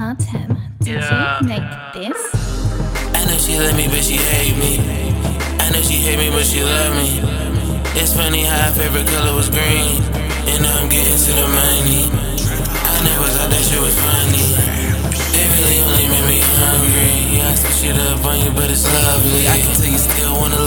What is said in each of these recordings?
Artem, did Yeah. you make this? I know she love me, but she hate me. I know she hate me, but she love me. It's funny how her favorite color was green. And now I'm getting to the money. I never thought that shit was funny. It really only made me hungry. Yeah, I switch it up on you, but it's lovely. I can tell you still wanna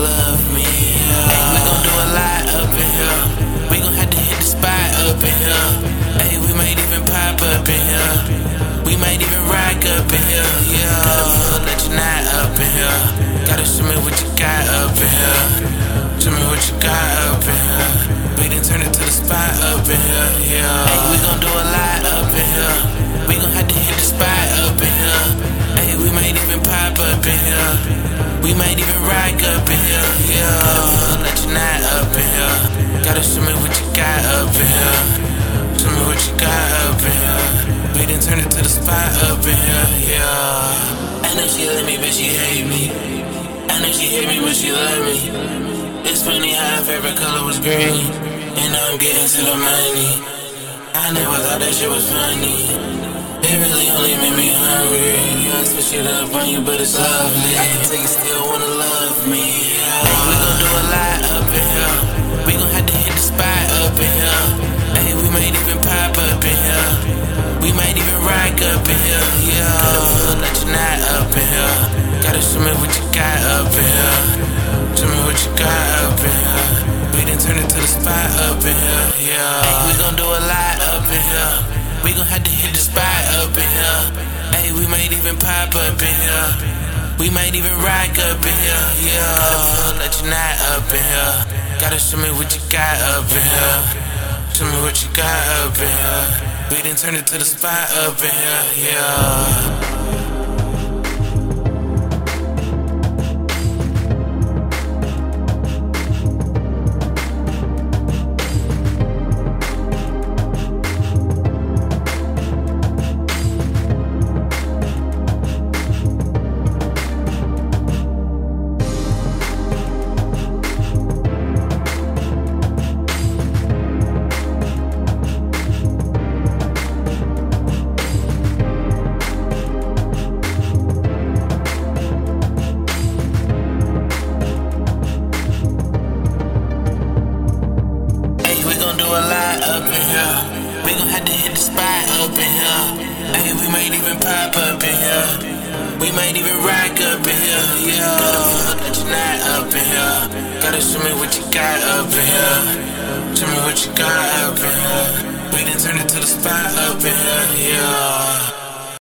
We might even rock up in here, yeah. Let you not up in here. Gotta show me what you got up in here. Show me what you got up in here. We done turn it to the spot up in here, yeah. Hey, we gon' do a lot up in here. We gon' have to hit the spot up in here. Hey, we might even pop up in here. We might even rock up in here, yeah. Let you not up in here. Gotta show me what you got up in here. Know she love me, but she hate me. I know she hate me, but she love me. It's funny how her favorite color was green. And now I'm getting to the money. I never thought that shit was funny. It really only made me hungry. I switch it up on you, but it's lovely. Show me what you got up in here. Show me what you got up in here. We done turn it to the spot up in here. Yeah, hey, we gon' do a lot up in here. We gon' have to hit the spot up in here. Hey, we might even pop up in here. We might even rock up in here. Yeah, gotta let you not up in here. Gotta show me what you got up in here. Show me what you got up in here. We done turn it to the spot up in here, yeah. Up in here. We gon' have to hit the spot up in here. Hey, we might even pop up in here. We might even rock up in here, yeah. Let you not up in here. Gotta show me what you got up in here. Show me what you got up in here. We done turn it to the spot